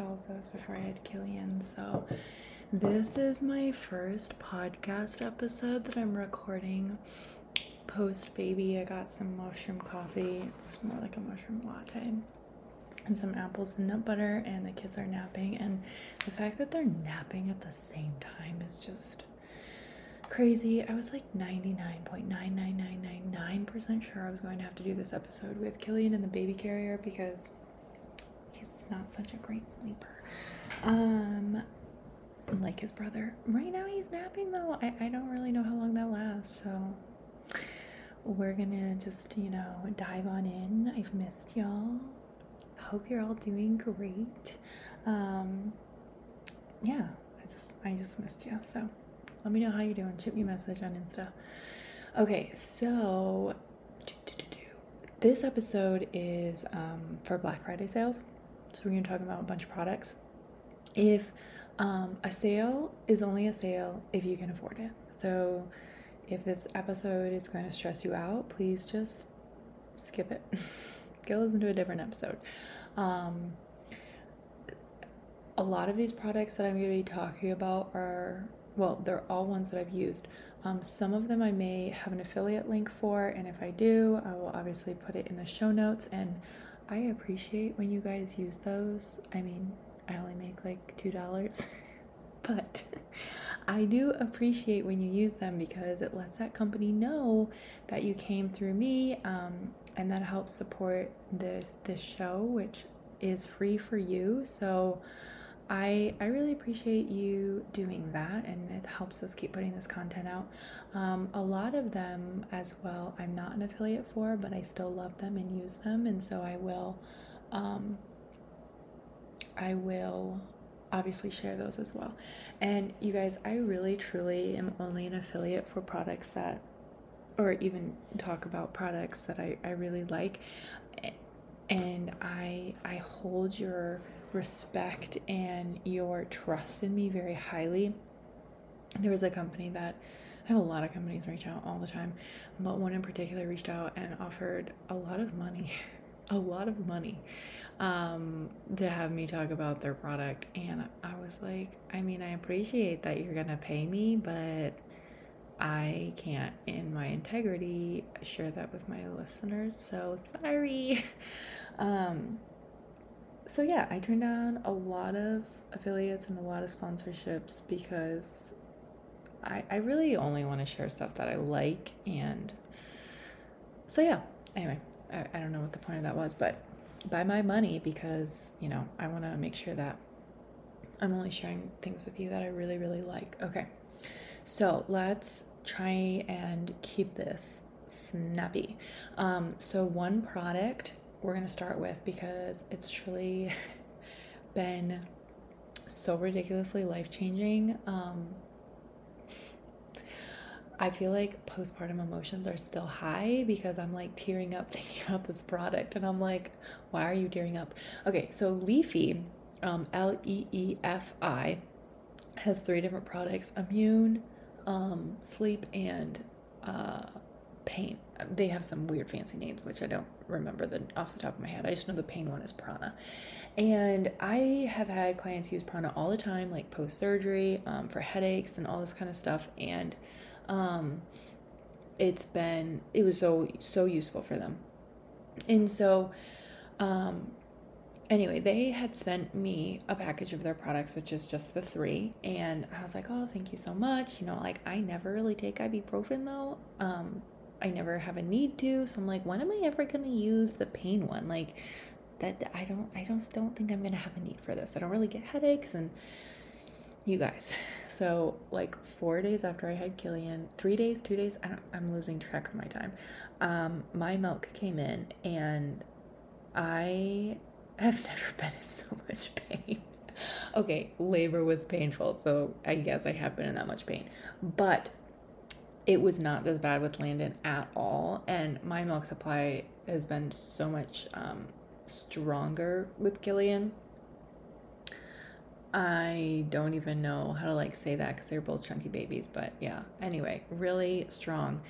All of those before I had Killian, so this is my first podcast episode that I'm recording post baby. I got some mushroom coffee. It's more like a mushroom latte. And some apples and nut butter, and the kids are napping. And the fact that they're napping at the same time is just crazy. I was like 99.99999% sure I was going to have to do this episode with Killian in the baby carrier because not such a great sleeper. Um, like his brother. Right now he's napping though. I, I don't really know how long that lasts, so we're gonna just, you know, dive on in. I've missed y'all. Hope you're all doing great. Um, yeah, I just I just missed you. So let me know how you're doing. Shoot me a message on Insta. Okay, so this episode is um, for Black Friday sales. So we're gonna talk about a bunch of products. If um, a sale is only a sale if you can afford it. So if this episode is going to stress you out, please just skip it. Go listen to a different episode. Um, a lot of these products that I'm going to be talking about are, well, they're all ones that I've used. Um, some of them I may have an affiliate link for, and if I do, I will obviously put it in the show notes. And I appreciate when you guys use those. I mean, I only make like $2. but I do appreciate when you use them because it lets that company know that you came through me, um, and that helps support the the show, which is free for you. So I I really appreciate you doing that, and it helps us keep putting this content out. Um, a lot of them as well, I'm not an affiliate for, but I still love them and use them, and so I will. Um, I will obviously share those as well. And you guys, I really truly am only an affiliate for products that, or even talk about products that I, I really like. And I I hold your respect and your trust in me very highly. There was a company that I have a lot of companies reach out all the time, but one in particular reached out and offered a lot of money, a lot of money um, to have me talk about their product. And I was like, I mean, I appreciate that you're going to pay me, but I can't, in my integrity, share that with my listeners. So sorry. Um, so yeah, I turned down a lot of affiliates and a lot of sponsorships because I, I really only want to share stuff that I like. And so yeah, anyway, I, I don't know what the point of that was, but by my money because, you know, I want to make sure that I'm only sharing things with you that I really, really like. Okay. So let's try and keep this snappy. Um, so, one product we're going to start with because it's truly been so ridiculously life changing. Um, I feel like postpartum emotions are still high because I'm like tearing up thinking about this product and I'm like, why are you tearing up? Okay, so Leefy, um, L E E F I, has three different products immune, um, sleep, and uh, pain. They have some weird fancy names, which I don't remember the off the top of my head. I just know the pain one is Prana. And I have had clients use Prana all the time, like post surgery, um, for headaches and all this kind of stuff. And um, it's been it was so so useful for them and so um, anyway they had sent me a package of their products which is just the three and i was like oh thank you so much you know like i never really take ibuprofen though um, i never have a need to so i'm like when am i ever going to use the pain one like that i don't i don't don't think i'm going to have a need for this i don't really get headaches and you guys. So like four days after I had Killian, three days, two days, I don't, I'm losing track of my time. Um, my milk came in, and I have never been in so much pain. okay, labor was painful, so I guess I have been in that much pain, but it was not as bad with Landon at all, and my milk supply has been so much um, stronger with Killian I don't even know how to like say that because they're both chunky babies, but yeah. Anyway, really strong.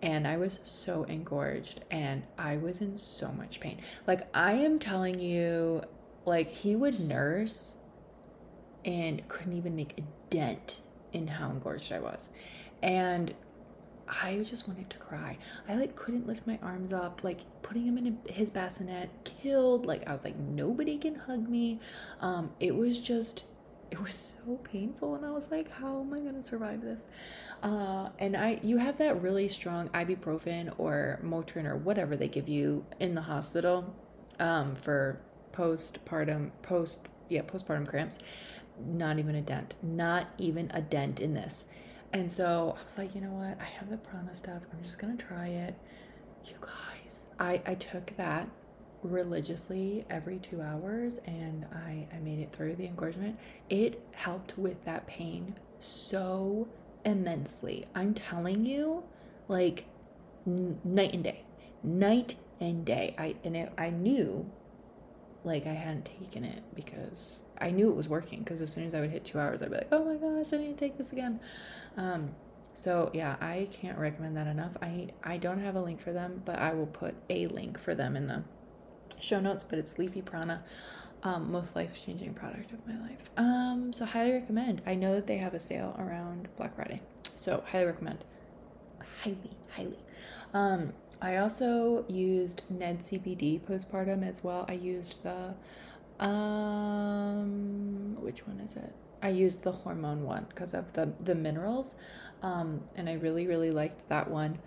And I was so engorged and I was in so much pain. Like, I am telling you, like, he would nurse and couldn't even make a dent in how engorged I was. And I just wanted to cry. I like couldn't lift my arms up, like putting him in his bassinet, killed. Like I was like, nobody can hug me. Um, it was just it was so painful and i was like how am i going to survive this uh, and i you have that really strong ibuprofen or motrin or whatever they give you in the hospital um, for postpartum post yeah postpartum cramps not even a dent not even a dent in this and so i was like you know what i have the prana stuff i'm just gonna try it you guys i i took that religiously every two hours and I, I made it through the engorgement. It helped with that pain so immensely. I'm telling you, like n- night and day, night and day. I and it, I knew, like I hadn't taken it because I knew it was working. Because as soon as I would hit two hours, I'd be like, oh my gosh, I need to take this again. Um, so yeah, I can't recommend that enough. I I don't have a link for them, but I will put a link for them in the show notes, but it's Leefy Prana. Um, most life changing product of my life. Um, so highly recommend. I know that they have a sale around Black Friday, so highly recommend. Highly, highly. Um, I also used Ned CBD postpartum as well. I used the um, which one is it? I used the hormone one because of the the minerals, um, and I really really liked that one.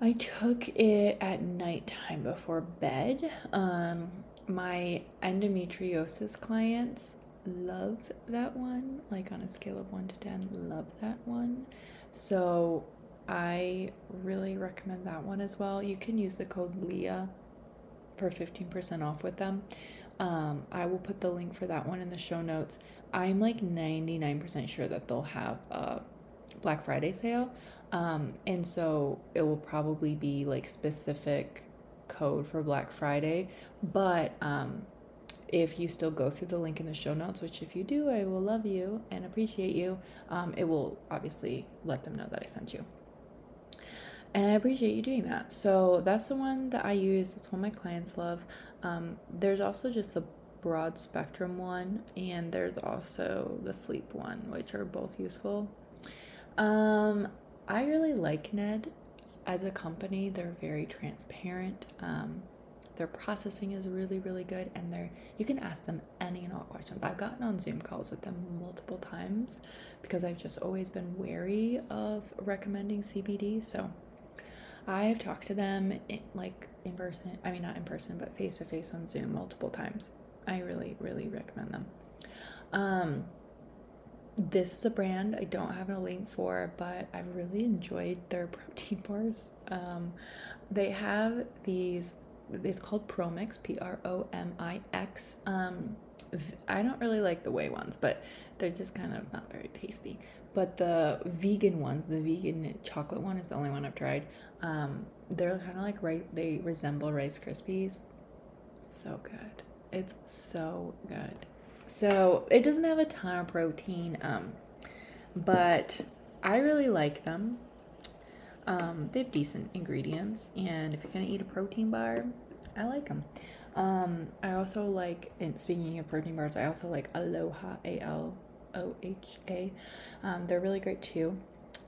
I took it at nighttime before bed. Um, my endometriosis clients love that one, like on a scale of 1 to 10, love that one. So I really recommend that one as well. You can use the code LEAH for 15% off with them. Um, I will put the link for that one in the show notes. I'm like 99% sure that they'll have a Black Friday sale. Um, and so it will probably be like specific code for Black Friday. But um, if you still go through the link in the show notes, which if you do, I will love you and appreciate you, um, it will obviously let them know that I sent you. And I appreciate you doing that. So that's the one that I use. That's one my clients love. Um, there's also just the broad spectrum one, and there's also the sleep one, which are both useful. Um, I really like Ned as a company. They're very transparent. Um, their processing is really, really good, and they're you can ask them any and all questions. I've gotten on Zoom calls with them multiple times because I've just always been wary of recommending CBD. So I have talked to them in, like in person. I mean, not in person, but face to face on Zoom multiple times. I really, really recommend them. Um, this is a brand I don't have a link for, but I really enjoyed their protein bars. Um, they have these, it's called Promix, P R O M I X. Um, I don't really like the whey ones, but they're just kind of not very tasty. But the vegan ones, the vegan chocolate one is the only one I've tried. Um, they're kind of like right, they resemble Rice Krispies. So good. It's so good. So it doesn't have a ton of protein, um, but I really like them. Um, they have decent ingredients, and if you're gonna eat a protein bar, I like them. Um, I also like, and speaking of protein bars, I also like Aloha, A L O H A. Um, they're really great too,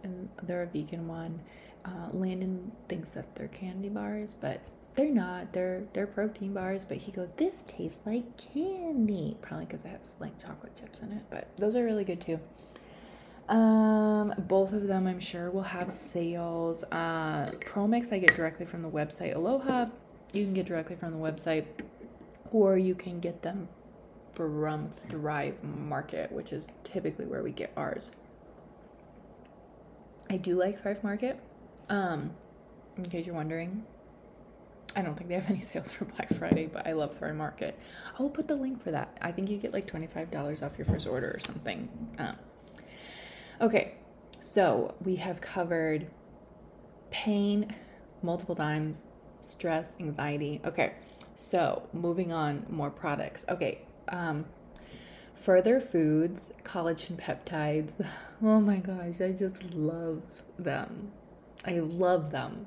and they're a vegan one. Uh, Landon thinks that they're candy bars, but they're not. They're they're protein bars, but he goes, "This tastes like candy." Probably because it has like chocolate chips in it, but those are really good too. Um, both of them, I'm sure, will have sales. Uh, Promix I get directly from the website. Aloha, you can get directly from the website, or you can get them from Thrive Market, which is typically where we get ours. I do like Thrive Market. Um, in case you're wondering, I don't think they have any sales for Black Friday, but I love Thrive Market. I will put the link for that. I think you get like $25 off your first order or something. Um, okay, so we have covered pain multiple times, stress, anxiety. Okay, so moving on, more products. Okay, um, further foods, collagen peptides. Oh my gosh, I just love them. I love them.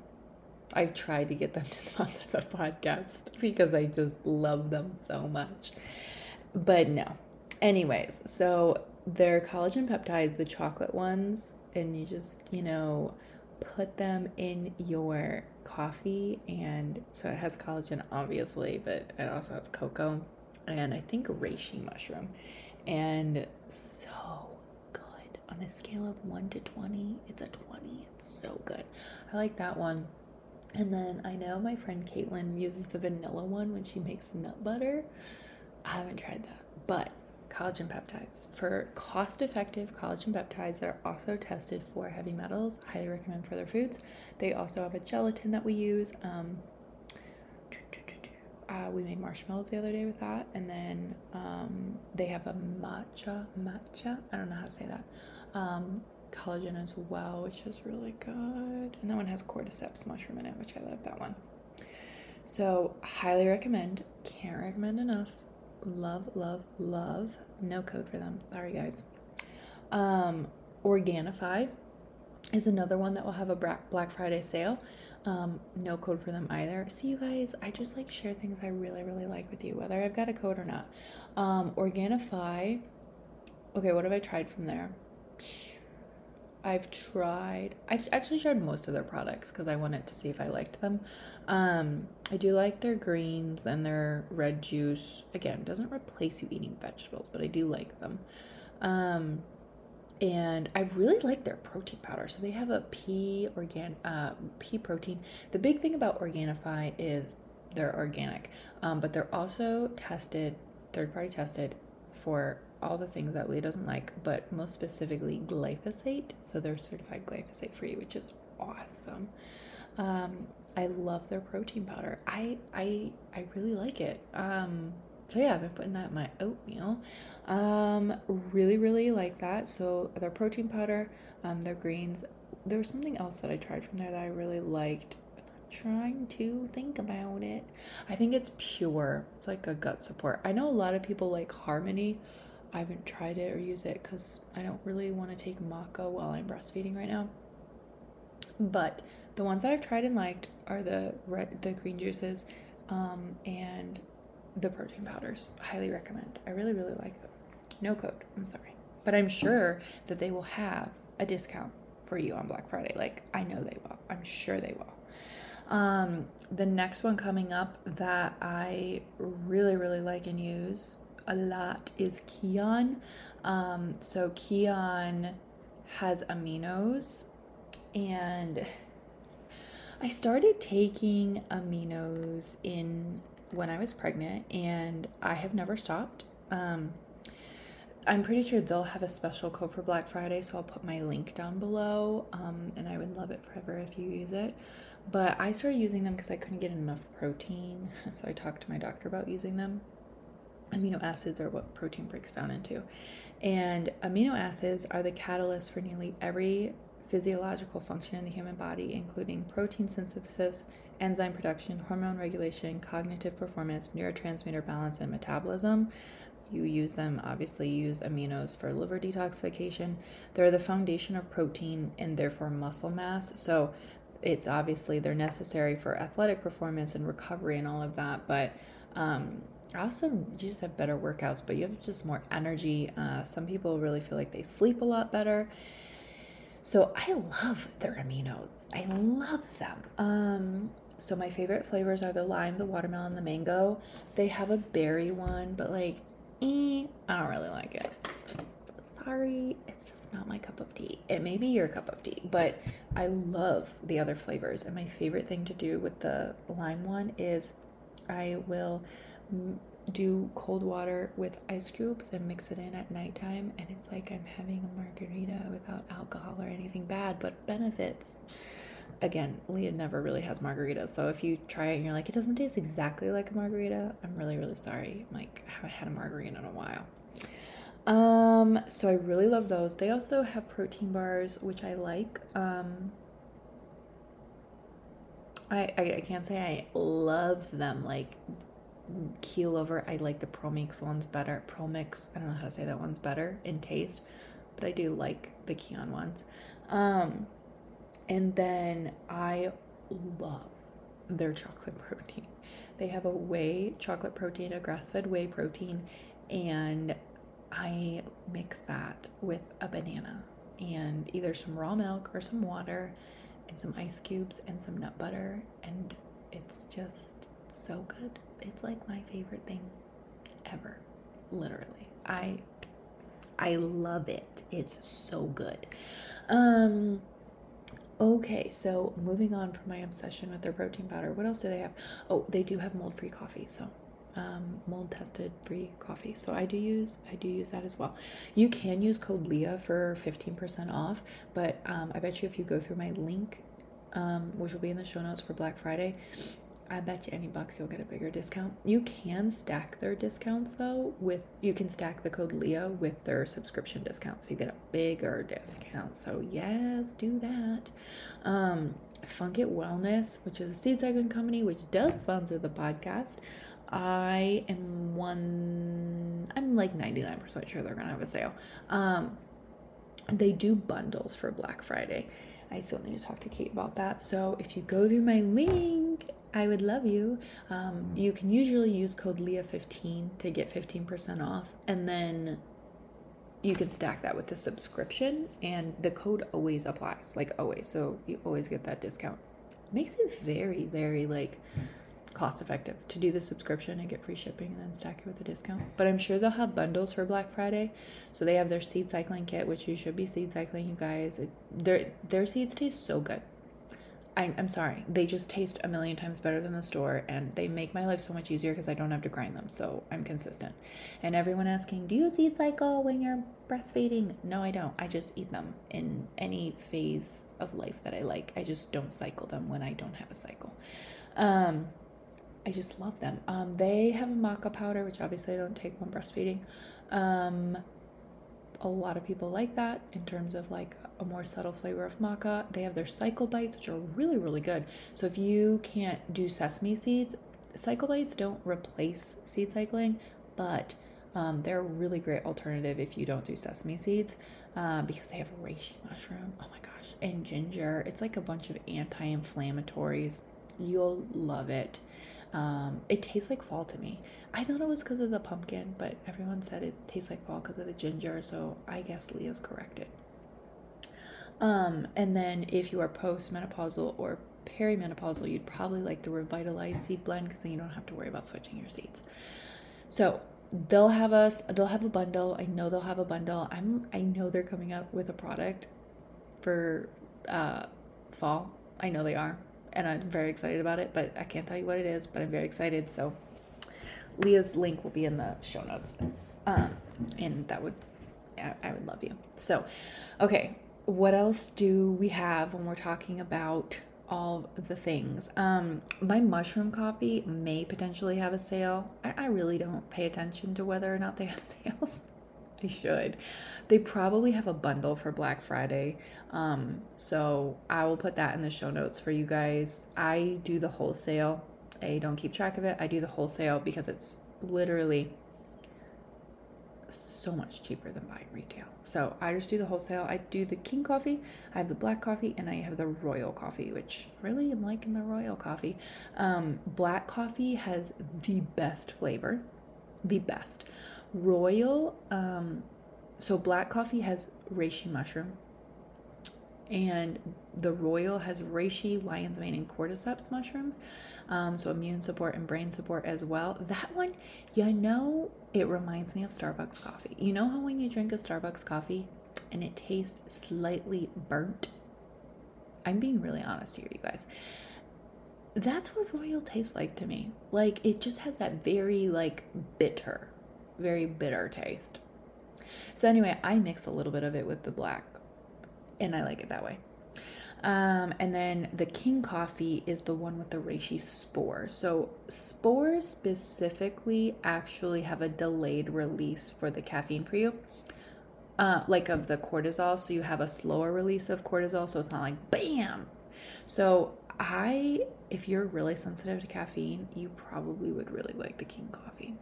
I've tried to get them to sponsor the podcast because I just love them so much. But no. Anyways, so they're collagen peptides, the chocolate ones, and you just, you know, put them in your coffee. And so it has collagen, obviously, but it also has cocoa and I think reishi mushroom. And so good. On a scale of 1 to 20, it's a 20. It's so good. I like that one. And then I know my friend Caitlin uses the vanilla one when she makes nut butter. I haven't tried that, but collagen peptides for cost effective collagen peptides that are also tested for heavy metals. Highly recommend Further Foods. They also have a gelatin that we use. Um, uh, we made marshmallows the other day with that, and then um, they have a matcha matcha. I don't know how to say that. Um, collagen as well, which is really good. And that one has cordyceps mushroom in it, which I love that one. So, highly recommend. Can't recommend enough. Love, love, love. No code for them. Sorry, guys. Um, Organifi is another one that will have a Black Friday sale. Um, no code for them either. See, you guys, I just like share things I really, really like with you, whether I've got a code or not. Um, Organifi. Okay, what have I tried from there? I've tried. I've actually tried most of their products because I wanted to see if I liked them. Um, I do like their greens and their red juice. Again, doesn't replace you eating vegetables, but I do like them. Um, and I really like their protein powder. So they have a pea organ uh, pea protein. The big thing about Organifi is they're organic, um, but they're also tested, third party tested for all the things that Leah doesn't like, but most specifically glyphosate. So they're certified glyphosate free, which is awesome. Um, I love their protein powder. I I I really like it. Um, so yeah, I've been putting that in my oatmeal. Um, really really like that. So their protein powder, um, their greens. There was something else that I tried from there that I really liked. trying to think about it. I think it's pure. It's like a gut support. I know a lot of people like Harmony. I haven't tried it or use it because I don't really want to take maca while I'm breastfeeding right now. But the ones that I've tried and liked are the red, the green juices, um, and the protein powders. Highly recommend. I really, really like them. No code. I'm sorry, but I'm sure that they will have a discount for you on Black Friday. Like I know they will. I'm sure they will. Um, the next one coming up that I really, really like and use a lot is Kion. Um, so Kion has aminos, and I started taking aminos in when I was pregnant, and I have never stopped. Um, I'm pretty sure they'll have a special code for Black Friday, so I'll put my link down below. Um, and I would love it forever if you use it. But I started using them because I couldn't get enough protein, so I talked to my doctor about using them amino acids are what protein breaks down into. And amino acids are the catalyst for nearly every physiological function in the human body, including protein synthesis, enzyme production, hormone regulation, cognitive performance, neurotransmitter balance, and metabolism. You use them, obviously, you use aminos for liver detoxification. They're the foundation of protein and therefore muscle mass. So it's obviously they're necessary for athletic performance and recovery and all of that. But um, also you just have better workouts but you have just more energy. Uh, some people really feel like they sleep a lot better. So i love their aminos. I love them. Um, so my favorite flavors are the lime the watermelon the mango. They have a berry one but like eh, i don't really like it. Sorry it's just not my cup of tea. It may be your cup of tea but i love the other flavors. And my favorite thing to do with the lime one is i will do cold water with ice cubes and mix it in at nighttime, and it's like I'm having a margarita without alcohol or anything bad, but benefits. Again, Leah never really has margaritas, so if you try it and you're like, it doesn't taste exactly like a margarita, I'm really, really sorry. I'm Like, I haven't had a margarita in a while. Um, so I really love those. They also have protein bars, which I like. Um, I, I, I can't say I love them like keel over. I like the ProMix ones better. ProMix, I don't know how to say that one's better in taste, but I do like the Kion ones. Um, and then I love their chocolate protein. They have a whey chocolate protein, a grass fed whey protein, and I mix that with a banana and either some raw milk or some water and some ice cubes and some nut butter. And it's just so good. It's like my favorite thing ever. Literally. I I love it. It's so good. Um Okay, so moving on from my obsession with their protein powder, what else do they have? Oh, they do have mold free coffee. So um, mold tested free coffee. So I do use I do use that as well. You can use code Leah for 15% off, but um, I bet you if you go through my link, um, which will be in the show notes for Black Friday, I bet you any bucks you'll get a bigger discount. You can stack their discounts though with you can stack the code Leah with their subscription discount, so you get a bigger discount. So yes, do that. Um, Funk It Wellness, which is a seed cycling company which does sponsor the podcast. I am one, I'm like 99% sure they're gonna have a sale. Um, they do bundles for Black Friday. I still need to talk to Kate about that. So if you go through my link, I would love you. Um, you can usually use code Leah15 to get 15% off, and then you can stack that with the subscription, and the code always applies, like always. So you always get that discount. Makes it very, very like cost effective to do the subscription and get free shipping and then stack it with a discount. But I'm sure they'll have bundles for Black Friday. So they have their seed cycling kit, which you should be seed cycling, you guys. It, their their seeds taste so good. I, I'm sorry, they just taste a million times better than the store, and they make my life so much easier because I don't have to grind them. So I'm consistent. And everyone asking, do you seed cycle when you're breastfeeding? No, I don't. I just eat them in any phase of life that I like. I just don't cycle them when I don't have a cycle. Um, I just love them. Um, they have a maca powder, which obviously I don't take when breastfeeding. Um, a lot of people like that in terms of like a more subtle flavor of maca. They have their cycle bites, which are really, really good. So if you can't do sesame seeds, cycle bites don't replace seed cycling, but um, they're a really great alternative if you don't do sesame seeds uh, because they have reishi mushroom. Oh my gosh, and ginger. It's like a bunch of anti inflammatories. You'll love it. Um, it tastes like fall to me. I thought it was because of the pumpkin, but everyone said it tastes like fall because of the ginger, so I guess Leah's corrected. Um, and then if you are postmenopausal or perimenopausal, you'd probably like the revitalized seed blend because then you don't have to worry about switching your seeds. So they'll have us they'll have a bundle. I know they'll have a bundle. I'm I know they're coming up with a product for uh fall. I know they are and I'm very excited about it, but I can't tell you what it is, but I'm very excited. So Leah's link will be in the show notes. Um, and that would, I, I would love you. So, okay, what else do we have when we're talking about all the things? Um, my mushroom coffee may potentially have a sale. I, I really don't pay attention to whether or not they have sales. They should. They probably have a bundle for Black Friday. Um, so I will put that in the show notes for you guys. I do the wholesale. I don't keep track of it. I do the wholesale because it's literally so much cheaper than buying retail. So I just do the wholesale. I do the king coffee, I have the black coffee, and I have the royal coffee, which really I'm liking the royal coffee. Um, black coffee has the best flavor, the best. Royal, um, so black coffee has reishi mushroom, and the royal has reishi, lion's mane, and cordyceps mushroom. Um, so immune support and brain support as well. That one, you know, it reminds me of Starbucks coffee. You know how when you drink a Starbucks coffee and it tastes slightly burnt? I'm being really honest here, you guys. that's what royal tastes like to me. Like it just has that very like bitter, very bitter taste. So anyway, I mix a little bit of it with the black and I like it that way. Um, and then the king coffee is the one with the reishi spore. So spores specifically actually have a delayed release for the caffeine for you. Uh, like of the cortisol, so you have a slower release of cortisol, so it's not like bam. So I, if you're really sensitive to caffeine, you probably would really like the king coffee.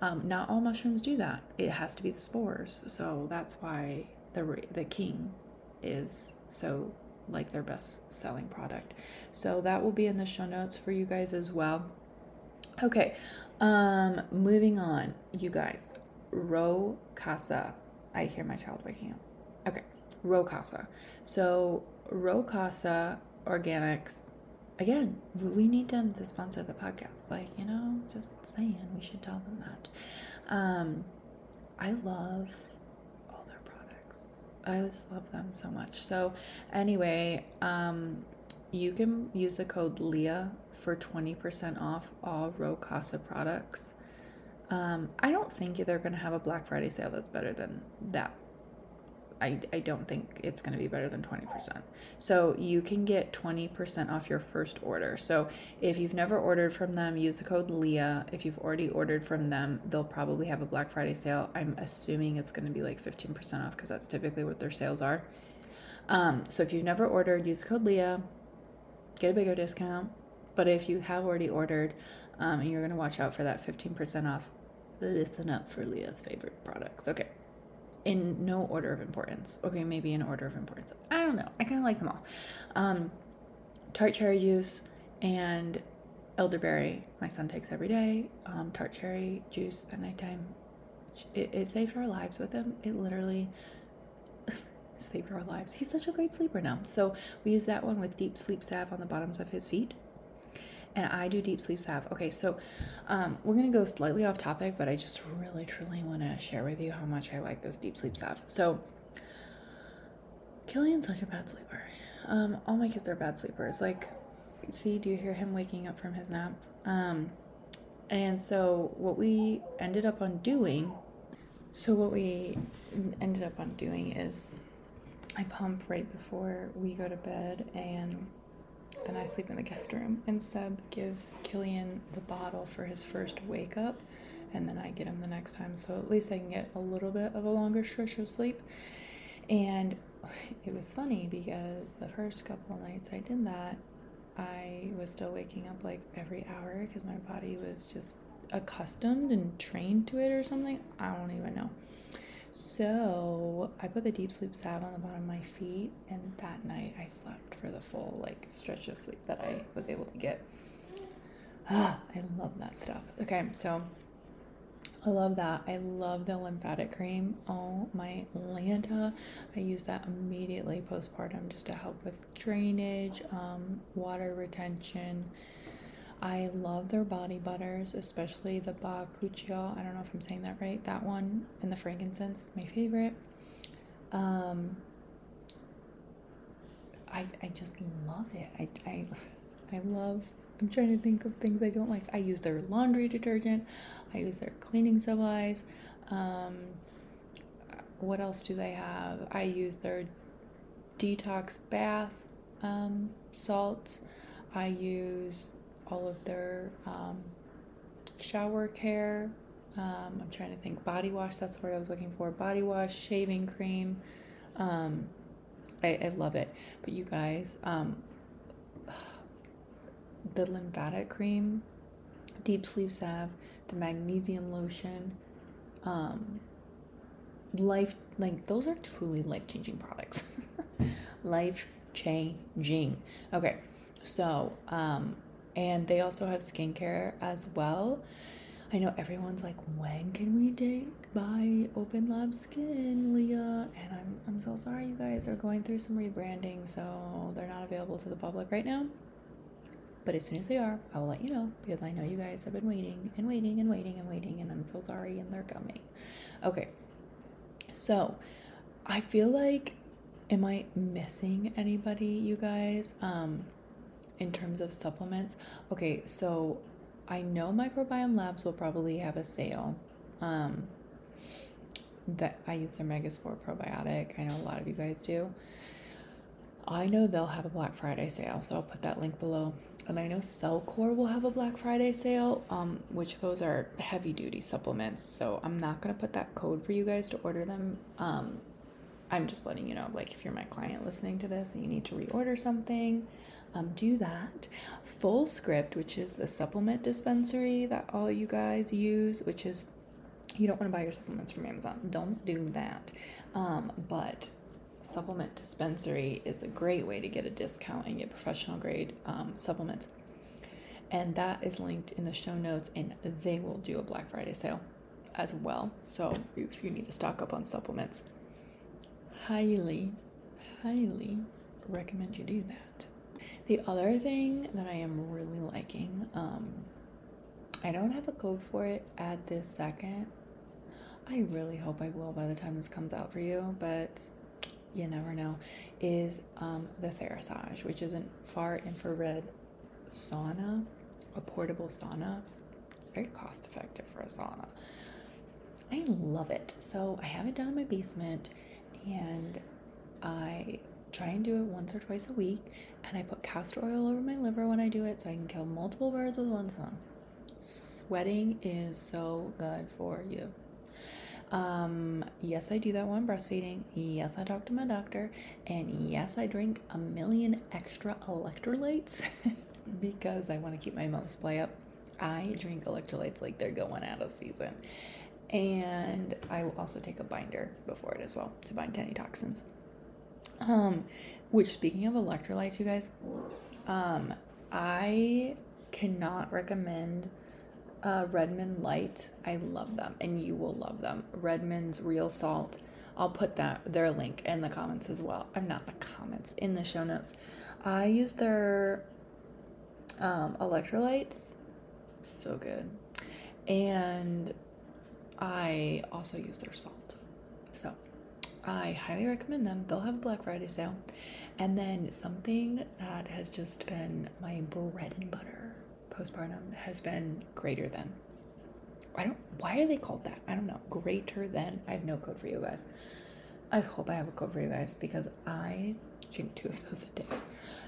Um, not all mushrooms do that. It has to be the spores, so that's why the the king is so like their best selling product. So that will be in the show notes for you guys as well. Okay, um, moving on, you guys. Rowe Casa. I hear my child waking up. Okay, Rowe Casa. So Rowe Casa Organics. Again, we need them to sponsor the podcast. Like, you know, just saying, we should tell them that. Um, I love all their products. I just love them so much. So, anyway, um, you can use the code LEAH for 20% off all Rowe Casa products. Um, I don't think they're going to have a Black Friday sale that's better than that I, I don't think it's going to be better than 20%. So you can get 20% off your first order. So if you've never ordered from them, use the code LEAH. If you've already ordered from them, they'll probably have a Black Friday sale. I'm assuming it's going to be like 15% off because that's typically what their sales are. Um, so if you've never ordered, use code LEAH, get a bigger discount. But if you have already ordered um, and you're going to watch out for that 15% off, listen up for Leah's favorite products. Okay in no order of importance. Okay, maybe in order of importance. I don't know. I kind of like them all. Um, tart cherry juice and elderberry. My son takes every day. Um, tart cherry juice at nighttime. It, it saved our lives with him. It literally saved our lives. He's such a great sleeper now. So we use that one with deep sleep salve on the bottoms of his feet and I do deep sleep salve. Okay, so um, we're gonna go slightly off topic, but I just really truly want to share with you how much I like this deep sleep salve. So Killian's such a bad sleeper. Um, all my kids are bad sleepers. Like, see, do you hear him waking up from his nap? Um, and so what we ended up on doing, so what we ended up on doing is I pump right before we go to bed and then I sleep in the guest room, and Seb gives Killian the bottle for his first wake up, and then I get him the next time. So at least I can get a little bit of a longer stretch of sleep. And it was funny because the first couple nights I did that, I was still waking up like every hour because my body was just accustomed and trained to it or something. I don't even know. So I put the deep sleep salve on the bottom of my feet, and that night I slept for the full like stretch of sleep that I was able to get. Ah, I love that stuff. Okay, so I love that. I love the lymphatic cream. Oh my Lanta. I use that immediately postpartum just to help with drainage, um, water retention I love their body butters, especially the Bakuchiol. I don't know if I'm saying that right. That one and the frankincense, my favorite. Um, I I just love it. I I I love. I'm trying to think of things I don't like. I use their laundry detergent. I use their cleaning supplies. Um, what else do they have? I use their detox bath um, salts. I use all of their um, shower care. Um, I'm trying to think body wash. That's what I was looking for. Body wash, shaving cream. Um, I, I love it. But you guys, um, the lymphatic cream, deep sleep salve, the magnesium lotion, um, life like those are truly life changing products. life changing. Okay, so um, and they also have skincare as well. I know everyone's like, when can we take buy Open Lab Skin, Leah? And I'm I'm so sorry, you guys. They're going through some rebranding, so they're not available to the public right now. But as soon as they are, I will let you know because I know you guys have been waiting and waiting and waiting and waiting, and I'm so sorry, and they're coming. Okay, so I feel like, am I missing anybody, you guys? Um, in terms of supplements, okay, so I know Microbiome Labs will probably have a sale. Um, that I use their Megaspore probiotic. I know a lot of you guys do. I know they'll have a Black Friday sale, so I'll put that link below. And I know Cellcore will have a Black Friday sale, um, which those are heavy duty supplements. So I'm not gonna put that code for you guys to order them. Um, I'm just letting you know, like if you're my client listening to this and you need to reorder something, um, do that. Full Script, which is the supplement dispensary that all you guys use, which is you don't want to buy your supplements from Amazon. Don't do that. Um, but supplement dispensary is a great way to get a discount and get professional grade um, supplements. And that is linked in the show notes, and they will do a Black Friday sale as well. So if you need to stock up on supplements, highly, highly recommend you do that. The other thing that I am really liking, um, I don't have a code for it at this second. I really hope I will by the time this comes out for you, but you never know, is um, the Therasage, which is a far infrared sauna, a portable sauna. It's very cost effective for a sauna. I love it. So I have it down in my basement and I try and do it once or twice a week. And I put castor oil over my liver when I do it so I can kill multiple birds with one stone. Sweating is so good for you. Um, yes, I do that I'm breastfeeding. Yes, I talk to my doctor. And yes, I drink a million extra electrolytes because I want to keep my mom supply up. I drink electrolytes like they're going out of season. And I will also take a binder before it as well to bind any toxins. Um, which speaking of electrolytes, you guys, um, I cannot recommend uh, Redmond Light. I love them, and you will love them. Redmond's Real Salt. I'll put that their link in the comments as well. I'm not the comments in the show notes. I use their um, electrolytes. So good, and I also use their salt. So I highly recommend them. They'll have a Black Friday sale. And then something that has just been my bread and butter postpartum has been greater than. I don't, why are they called that? I don't know. Greater than. I have no code for you guys. I hope I have a code for you guys because I drink two of those a day.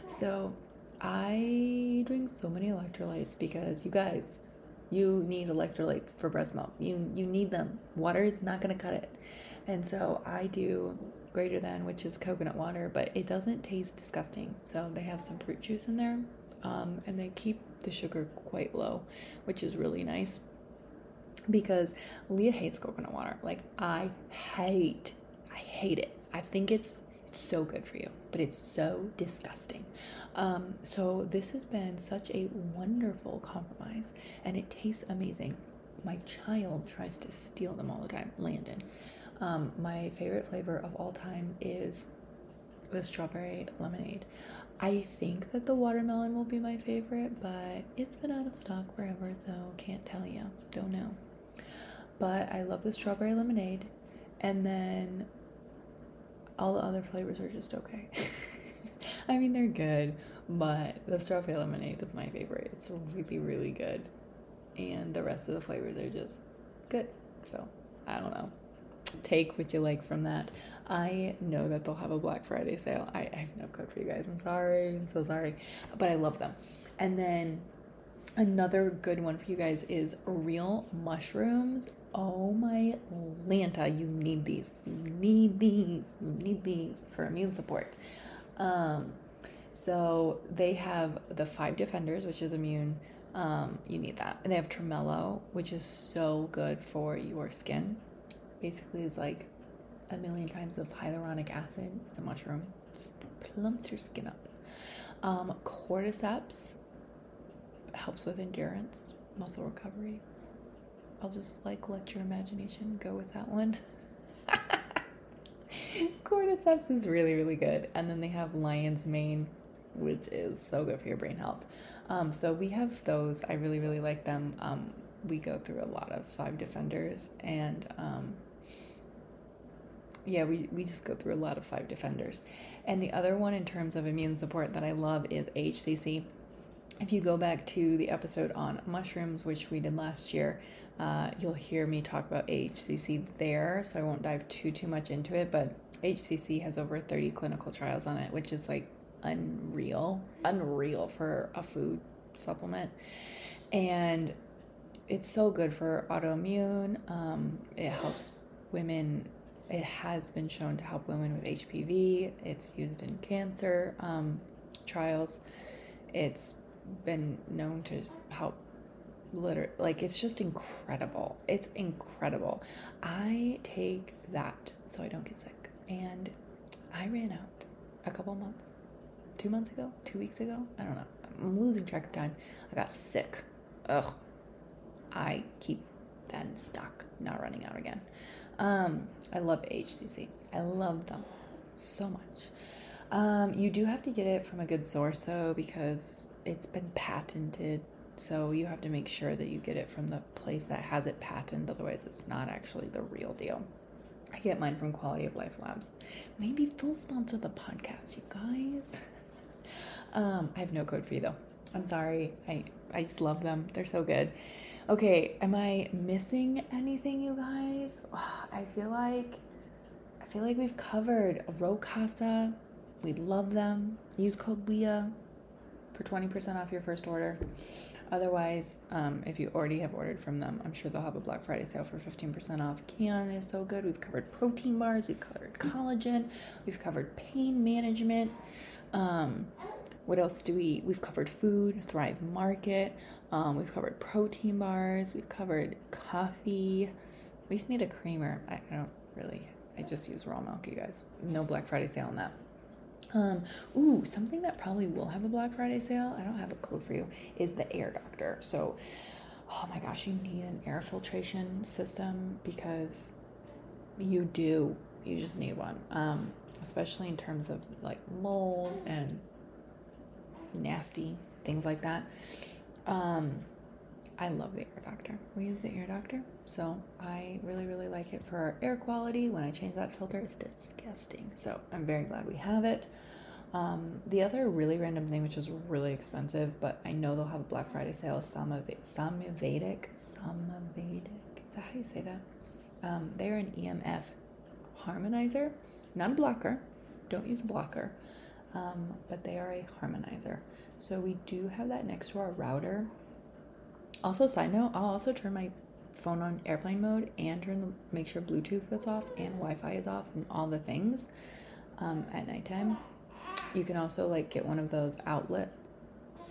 So I drink so many electrolytes because you guys, you need electrolytes for breast milk. You you need them. Water is not gonna cut it. And so I do greater than, which is coconut water, but it doesn't taste disgusting. So they have some fruit juice in there, um, and they keep the sugar quite low, which is really nice. Because Leah hates coconut water. Like I hate, I hate it. I think it's so good for you, but it's so disgusting. Um, so this has been such a wonderful compromise, and it tastes amazing. My child tries to steal them all the time, Landon. Um, my favorite flavor of all time is the strawberry lemonade. I think that the watermelon will be my favorite, but it's been out of stock forever, so can't tell you. Don't know. But I love the strawberry lemonade, and then all the other flavors are just okay. I mean, they're good, but the strawberry lemonade is my favorite. It's really, really good. And the rest of the flavors are just good. So, I don't know take what you like from that. I know that they'll have a Black Friday sale. I, I have no code for you guys. I'm sorry. I'm so sorry. But I love them. And then another good one for you guys is real mushrooms. Oh my Lanta, you need these. You need these. You need these for immune support. Um, so they have the five defenders, which is immune. Um, you need that. And they have tremella, which is so good for your skin basically is like a million times of hyaluronic acid. It's a mushroom. Just plumps your skin up. Um, cordyceps helps with endurance, muscle recovery. I'll just like let your imagination go with that one. cordyceps is really, really good. And then they have lion's mane, which is so good for your brain health. Um, so we have those. I really, really like them. Um, we go through a lot of five defenders and um, yeah, we, we just go through a lot of five defenders. And the other one in terms of immune support that I love is HCC. if you go back to the episode on mushrooms, which we did last year, uh, you'll hear me talk about HCC there. So I won't dive too too much into it, but HCC has over 30 clinical trials on it, which is like unreal, unreal for a food supplement, and it's so good for autoimmune. Um, it helps women. It has been shown to help women with HPV. It's used in cancer um, trials. It's been known to help literally like it's just incredible. It's incredible. I take that so i don't get sick. And i ran out a couple months two months ago two weeks ago i don't know. I'm losing track of time. I got sick. Ugh. I keep that in stock not running out again um i love hcc i love them so much. Um you do have to get it from a good source though because it's been patented. So you have to make sure that you get it from the place that has it patented. Otherwise it's not actually the real deal. I get mine from quality of life labs. Maybe they'll sponsor the podcast you guys. Um, i have no code for you though. I'm sorry. I i just love them. They're so good okay am i missing anything you guys i feel like i feel like we've covered Rowe Casa we love them use code leah for 20% off your first order. Otherwise, um, if you already have ordered from them, I'm sure they'll have a Black Friday sale for 15% off. Kion is so good. We've covered protein bars, we've covered collagen, we've covered pain management. Um, what else do we? Eat? We've covered food, Thrive Market. Um, we've covered protein bars. We've covered coffee. We just need a creamer. I, I don't really. I just use raw milk, you guys. No Black Friday sale on that. Um, ooh, something that probably will have a Black Friday sale, I don't have a code for you, is the Air Doctor. So, oh my gosh, you need an air filtration system because you do. You just need one. Um, especially in terms of like mold and nasty things like that. Um, I love the Air Doctor. We use the Air Doctor, so I really, really like it for our air quality. When I change that filter, it's disgusting. So I'm very glad we have it. Um, the other really random thing, which is really expensive, but I know they'll have a Black Friday sale, is Somavedic. Somavedic. Is that how you say that? Um, they're an EMF harmonizer, not a blocker. Don't use a blocker, um, but they are a harmonizer. So we do have that next to our router. Also, side note, I'll also turn my phone on airplane mode and turn the make sure Bluetooth is off and Wi-Fi is off and all the things um, at nighttime. You can also like get one of those outlet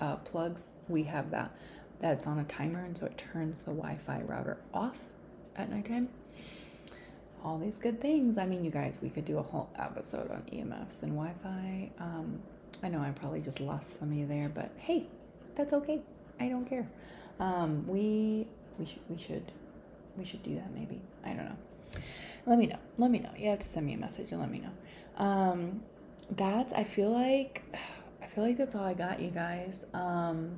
uh, plugs. We have that. That's on a timer, and so it turns the Wi-Fi router off at nighttime. All these good things. I mean, you guys, we could do a whole episode on EMFs and Wi-Fi. Um, I know I probably just lost some of you there, but hey, that's okay. I don't care. Um, we we should we should we should do that maybe. I don't know. Let me know. Let me know. You have to send me a message and let me know. Um, that's I feel like I feel like that's all I got, you guys. Um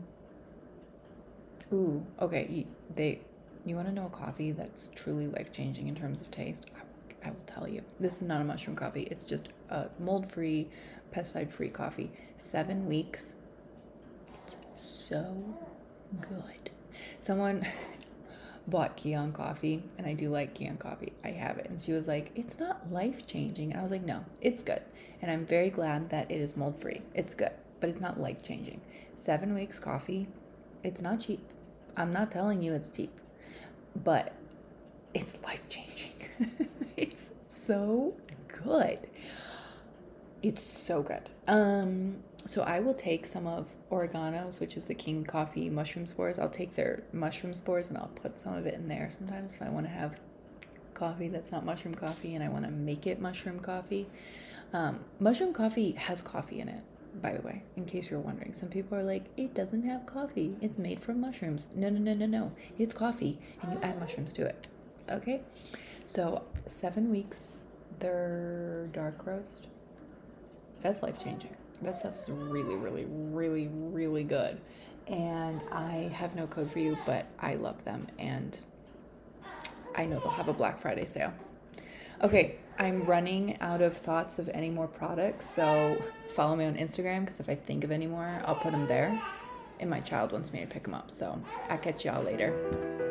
Ooh, okay. They you want to know a coffee that's truly life changing in terms of taste? I, I will tell you. This is not a mushroom coffee. It's just a mold free, pesticide free coffee. Seven weeks. It's so good. Someone bought Kion coffee, and I do like Kion coffee. I have it. And she was like, It's not life changing. And I was like, No, it's good. And I'm very glad that it is mold free. It's good, but it's not life changing. Seven weeks coffee, it's not cheap. I'm not telling you it's cheap, but it's life changing. it's so good. It's so good. Um, so I will take some of Organo's, which is the King Coffee mushroom spores. I'll take their mushroom spores and I'll put some of it in there sometimes if I want to have coffee that's not mushroom coffee and I want to make it mushroom coffee. Um, mushroom coffee has coffee in it, by the way, in case you're wondering. Some people are like, it doesn't have coffee. It's made from mushrooms. No, no, no, no, no. It's coffee and you add mushrooms to it. Okay? So, seven weeks, their dark roast. That's life changing. That stuff's really, really, really, really good. And I have no code for you, but I love them. And I know they'll have a Black Friday sale. Okay, I'm running out of thoughts of any more products, so follow me on Instagram because if I think of any more, I'll put them there. and my child wants me to pick them up. So I'll catch y'all later.